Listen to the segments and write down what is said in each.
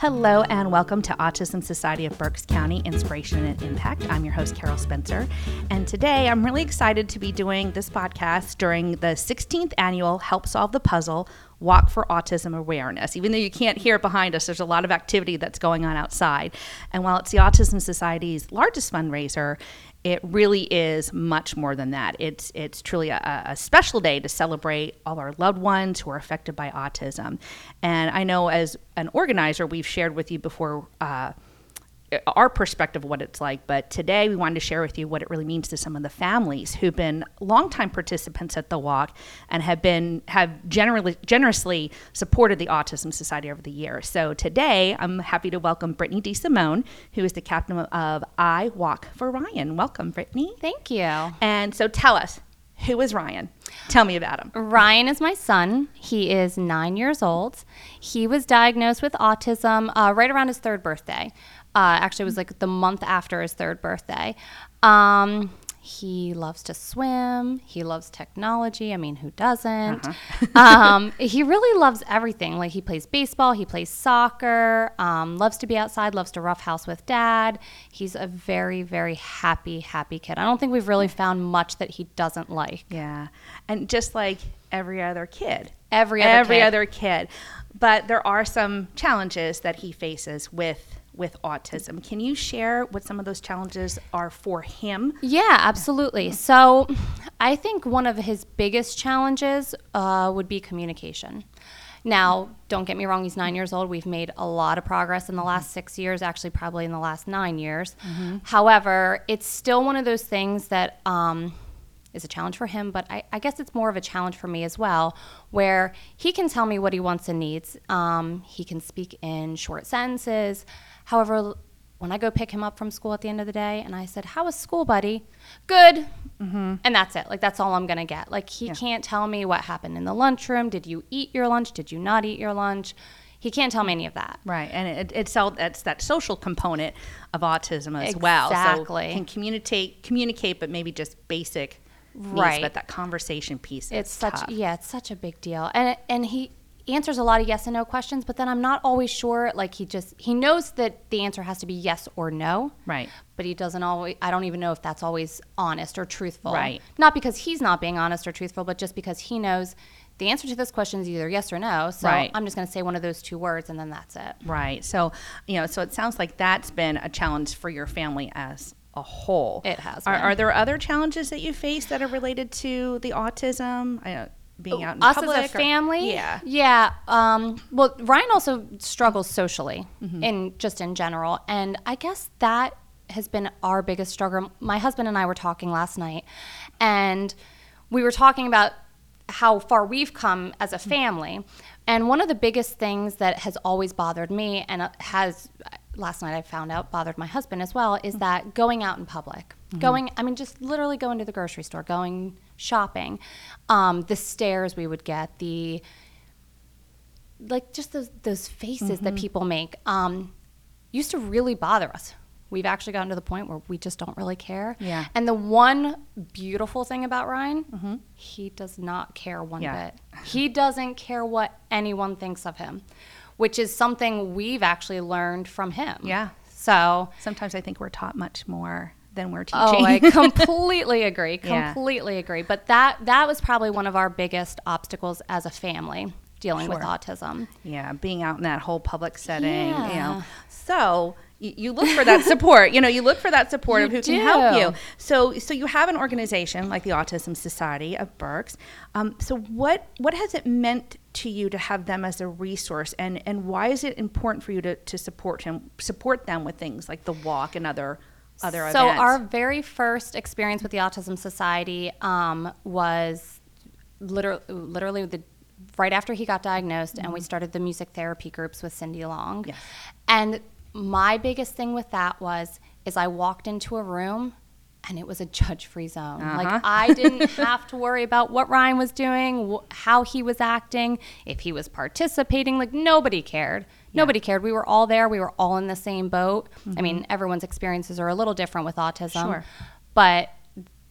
Hello and welcome to Autism Society of Berks County Inspiration and Impact. I'm your host, Carol Spencer. And today I'm really excited to be doing this podcast during the 16th annual Help Solve the Puzzle Walk for Autism Awareness. Even though you can't hear it behind us, there's a lot of activity that's going on outside. And while it's the Autism Society's largest fundraiser, it really is much more than that. It's it's truly a, a, special day to celebrate all our loved ones who are affected by autism. And I know as an organizer, we've shared with you before. Uh, our perspective of what it's like. But today we wanted to share with you what it really means to some of the families who've been longtime participants at the walk and have been have generally generously supported the Autism Society over the years. So today I'm happy to welcome Brittany DeSimone, who is the captain of I Walk for Ryan. Welcome, Brittany. Thank you. And so tell us, who is Ryan? Tell me about him. Ryan is my son. He is nine years old. He was diagnosed with autism uh, right around his third birthday. Uh, actually, it was like the month after his third birthday. Um, he loves to swim. He loves technology. I mean, who doesn't? Uh-huh. um, he really loves everything. Like he plays baseball, he plays soccer, um, loves to be outside, loves to roughhouse with dad. He's a very, very happy, happy kid. I don't think we've really found much that he doesn't like. Yeah, and just like every other kid, every other every kid. other kid. But there are some challenges that he faces with with autism. Can you share what some of those challenges are for him? Yeah, absolutely. So I think one of his biggest challenges uh, would be communication. Now, don't get me wrong, he's nine years old. We've made a lot of progress in the last six years, actually, probably in the last nine years. Mm-hmm. However, it's still one of those things that um, is a challenge for him, but I, I, guess it's more of a challenge for me as well, where he can tell me what he wants and needs. Um, he can speak in short sentences. However, when I go pick him up from school at the end of the day and I said, How was school, buddy? Good. Mm-hmm. And that's it. Like, that's all I'm going to get. Like, he yeah. can't tell me what happened in the lunchroom. Did you eat your lunch? Did you not eat your lunch? He can't tell me any of that. Right. And it, it's, all, it's that social component of autism as exactly. well. Exactly. So can communicate, communicate, but maybe just basic. Right. Needs, but that conversation piece it's such tough. yeah it's such a big deal and and he answers a lot of yes and no questions, but then I'm not always sure. Like he just he knows that the answer has to be yes or no. Right. But he doesn't always. I don't even know if that's always honest or truthful. Right. Not because he's not being honest or truthful, but just because he knows the answer to this question is either yes or no. So right. I'm just going to say one of those two words, and then that's it. Right. So you know, so it sounds like that's been a challenge for your family as a whole. It has. Are, are, there other challenges that you face that are related to the autism? I, being out in us public? as a family or, yeah yeah um, well ryan also struggles socially mm-hmm. in just in general and i guess that has been our biggest struggle my husband and i were talking last night and we were talking about how far we've come as a family and one of the biggest things that has always bothered me and has last night I found out bothered my husband as well is that going out in public, mm-hmm. going, I mean, just literally going to the grocery store, going shopping, um, the stares we would get, the like just those those faces mm-hmm. that people make um, used to really bother us. We've actually gotten to the point where we just don't really care. Yeah. And the one beautiful thing about Ryan, mm-hmm. he does not care one yeah. bit. He doesn't care what anyone thinks of him which is something we've actually learned from him. Yeah. So sometimes I think we're taught much more than we're teaching. Oh, I completely agree. Completely yeah. agree. But that that was probably one of our biggest obstacles as a family dealing sure. with autism. Yeah, being out in that whole public setting, yeah. you know. So you, look for that support. You know, you look for that support you of who do. can help you. So, so you have an organization like the Autism Society of Berks. Um, so, what what has it meant to you to have them as a resource, and and why is it important for you to, to support him, support them with things like the walk and other other so events? our very first experience with the Autism Society um, was literally literally the right after he got diagnosed, mm-hmm. and we mm-hmm. started the music therapy groups with Cindy Long, yes. and my biggest thing with that was is I walked into a room and it was a judge-free zone. Uh-huh. Like I didn't have to worry about what Ryan was doing, wh- how he was acting, if he was participating. Like nobody cared. Yeah. Nobody cared. We were all there. We were all in the same boat. Mm-hmm. I mean, everyone's experiences are a little different with autism. Sure. But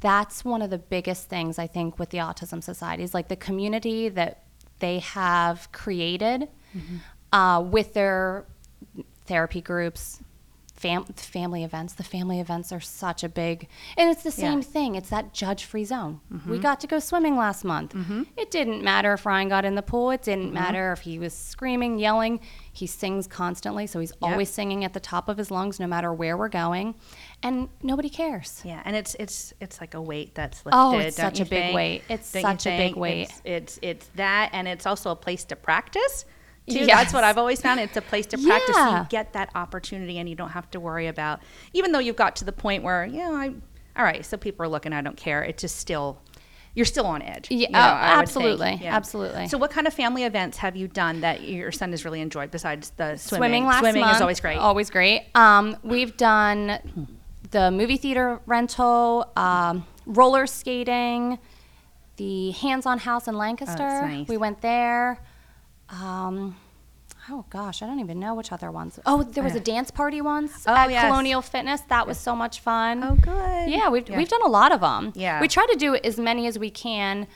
that's one of the biggest things I think with the Autism Society is like the community that they have created mm-hmm. uh, with their therapy groups, fam- family events. The family events are such a big, and it's the same Yeah. Mm-hmm. thing. It's that judge free zone. We got to go swimming last month. It didn't matter if Ryan got in the pool. It Mm-hmm. didn't matter if he was screaming, yelling. He sings constantly, so he's always singing at the top of his lungs, no matter where we're going, and nobody cares. Yeah, and it's it's it's like a weight that's lifted. Oh, it's such a big weight. It's Don't such a big weight. It's, it's it's that, and it's also a place to practice. Too. Yes. That's what I've always found. It's a place to practice. Yeah. you get that opportunity, and you don't have to worry about. Even though you've got to the point where, you know, I, all right, so people are looking. I don't care. It's just still. You're still on edge. Yeah, you know, oh, would think. absolutely, absolutely. So, what kind of family events have you done that your son has really enjoyed besides the swimming? Swimming last swimming month. is always great. Always great. Um, we've done the movie theater rental, um, roller skating, the hands-on house in Lancaster. Oh, nice. We went there. Um, oh gosh, I don't even know which other ones. Oh, there was a dance party once Oh, at yes. Colonial Fitness. That was so much fun. Oh, good. Yeah, we've we've done a lot of them. Yeah. we try to do as many as we can.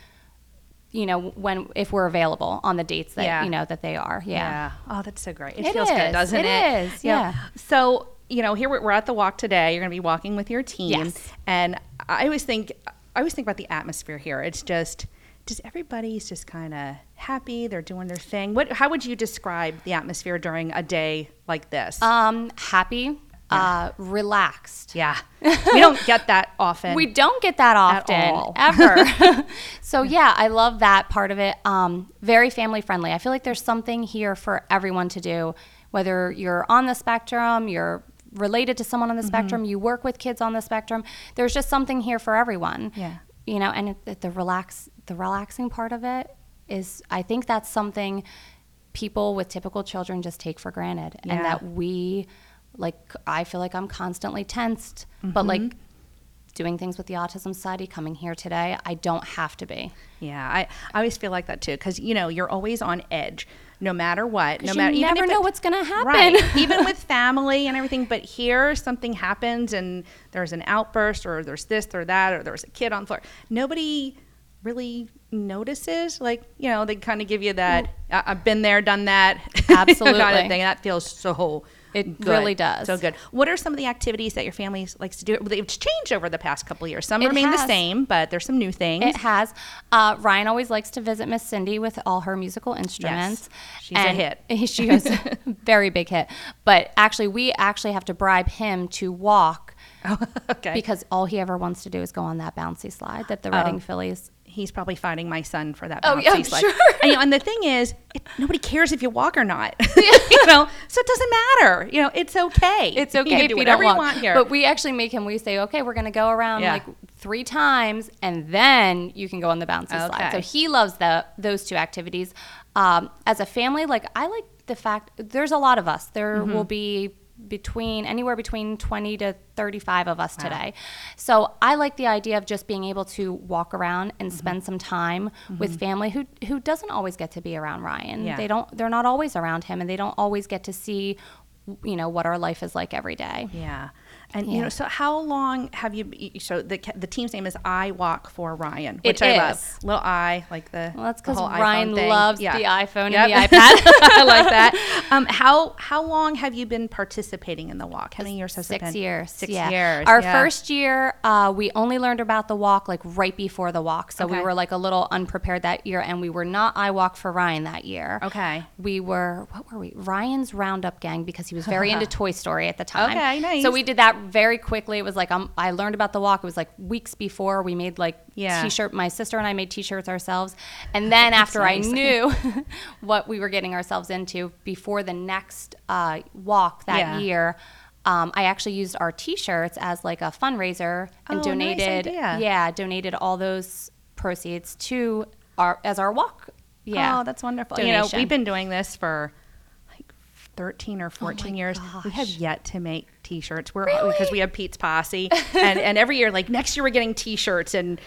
You know, when if we're available on the dates that Yeah. you know that they are. Yeah. Oh, that's so great. It, It feels good, is. doesn't it? It is, yeah. So, you know, here we're, we're at the walk today. You're going to be walking with your team. Yes. And I always think, I always think about the atmosphere here. It's just, just everybody's just kind of happy. They're doing their thing. What, how would you describe the atmosphere during a day like this? Um, happy, uh, relaxed. yeah. we don't get that often. We don't get that often, ever. so yeah, I love that part of it. Um, very family friendly. I feel like there's something here for everyone to do, whether you're on the spectrum, you're related to someone on Mm-hmm. the spectrum, you work with kids on the spectrum. There's just something here for everyone. Yeah. You know, and it, the relax, the relaxing part of it is, I think that's something people with typical children just take for granted, Yeah. and that we, like, I feel like I'm constantly tensed, but like Mm-hmm. Doing things with the Autism Society, coming here today, I don't have to be. Yeah, I, I always feel like that too because you know you're always on edge, no matter what. No 'Cause you matter never know it- what's gonna happen. Right, even with family and everything. But here, something happens and there's an outburst, or there's this or that, or there's a kid on the floor. Nobody really notices. Like you know, they kind of give you that I- uh, "I've been there, done that" kind Absolutely. of thing. That feels so. It good. really does. So good. What are some of the activities that your family likes to do? They've changed over the past couple of years. Some It remain the same, but there's some new things. It has. Uh, Ryan always likes to visit Miss Cindy with all her musical instruments. She's a hit. She is a very big hit. But actually, we actually have to bribe him to walk okay. because all he ever wants to do is go on that bouncy slide that the Reading Phillies. He's probably fighting my son for that. Oh, bouncy yeah, I'm sure. And, you know, and the thing is, it, nobody cares if you walk or not. you know, so it doesn't matter. You know, it's okay. It's You okay can if do you don't you want. here. But we actually make him. We say, okay, we're going to go around Yeah. like three times, and then you can go on the bouncy slide. So he loves the those two activities. Um, as a family, like I like the fact there's a lot of us. There Mm-hmm. will be between anywhere between 20 to 35 of us today. So I like the idea of just being able to walk around Mm-hmm. and spend some time with family who who doesn't always get to be around Ryan. Yeah. They don't they're not always around him and they don't always get to see you know what our life is like every day. yeah. And you know, so how long have you? So the the team's name is I Walk for Ryan, It which I love. Little I, like the. Well, that's because Ryan loves Yeah. the iPhone Yep. and the iPad. I like that. Um, how how long have you been participating in the walk? How many years has it Six been? years. Six yeah. years. Our yeah. first year, uh, we only learned about the walk like right before the walk. So we were like a little unprepared that year, and we were not I Walk for Ryan that year. Okay. We were, what were we? Ryan's Roundup Gang because he was very into Toy Story at the time. Okay, nice. So we did that very quickly. It was like, um, I learned about the walk. It was like weeks before we made like Yeah. t-shirt. My sister and I made t-shirts ourselves. And then after nice. I knew what we were getting ourselves into before the next uh, walk that Yeah. year, um, I actually used our T-shirts as like a fundraiser and Oh, nice donated. idea. Yeah, donated all those proceeds to our as our walk. Yeah. Oh, that's wonderful. You know, we've been doing this for 13 or 14 my years. We have yet to make t-shirts. We're Really? because we have Pete's Posse and and every year like next year we're getting t-shirts and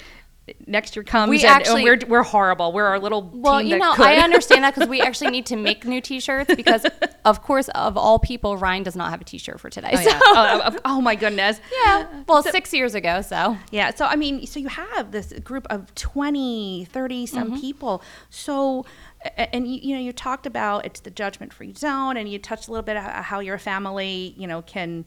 next year comes We and, actually- and we're we're horrible. We're our little Well, you know, could. I understand that because we actually need to make new T-shirts because, of course, of all people, Ryan does not have a T-shirt for today. Oh, so yeah. oh, oh, oh my goodness. yeah, well, six years ago. So Yeah. So, I mean, so you have this group of 20, 30 some Mm-hmm. people. So, and you, you know you talked about it's the judgment free zone and you touched a little bit about how your family you know can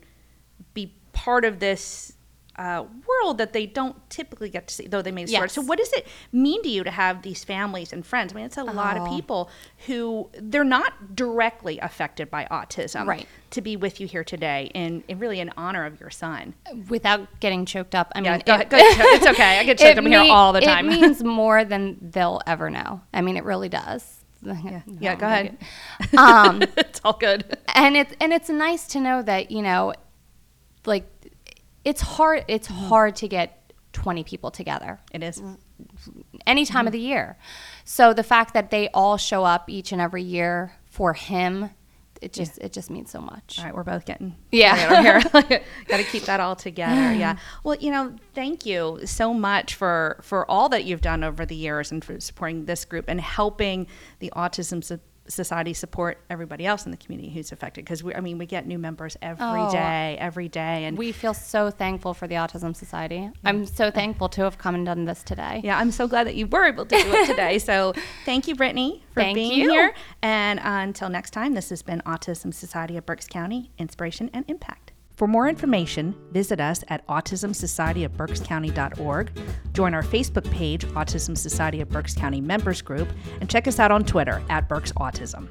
be part of this uh, world that they don't typically get to see though they may start Yes. so what does it mean to you to have these families and friends i mean it's a lot of Oh. people who they're not directly affected by autism Right. to be with you here today in really in honor of your son Without getting choked up, I Yeah, mean, go it- ahead, go ahead. It's okay. I get choked up here all the time. It means more than they'll ever know. I mean, it really does. yeah, yeah go ahead Um, it's all good and it's and it's nice to know that you know, like, it's hard. It's Mm-hmm. hard to get twenty people together it is any time of the year. So the fact that they all show up each and every year for him, it just it just means so much. All right, we're both getting Yeah. Got to keep that all together. Yeah. Well, you know, thank you so much for for all that you've done over the years and for supporting this group and helping the Autism Society support everybody else in the community who's affected. Because we, I mean, we get new members every oh. day, Oh. every day, and We feel so thankful for the Autism Society. I'm so thankful to have come and done this today. Yeah, I'm so glad that you were able to do it today. So thank you, Brittany, for Thank being you. here. And until next time, this has been Autism Society of Berks County Inspiration and Impact. For more information, visit us at autismsocietyofberkscounty.org, join our Facebook page, Autism Society of Berks County Members Group, and check us out on Twitter at Berks Autism.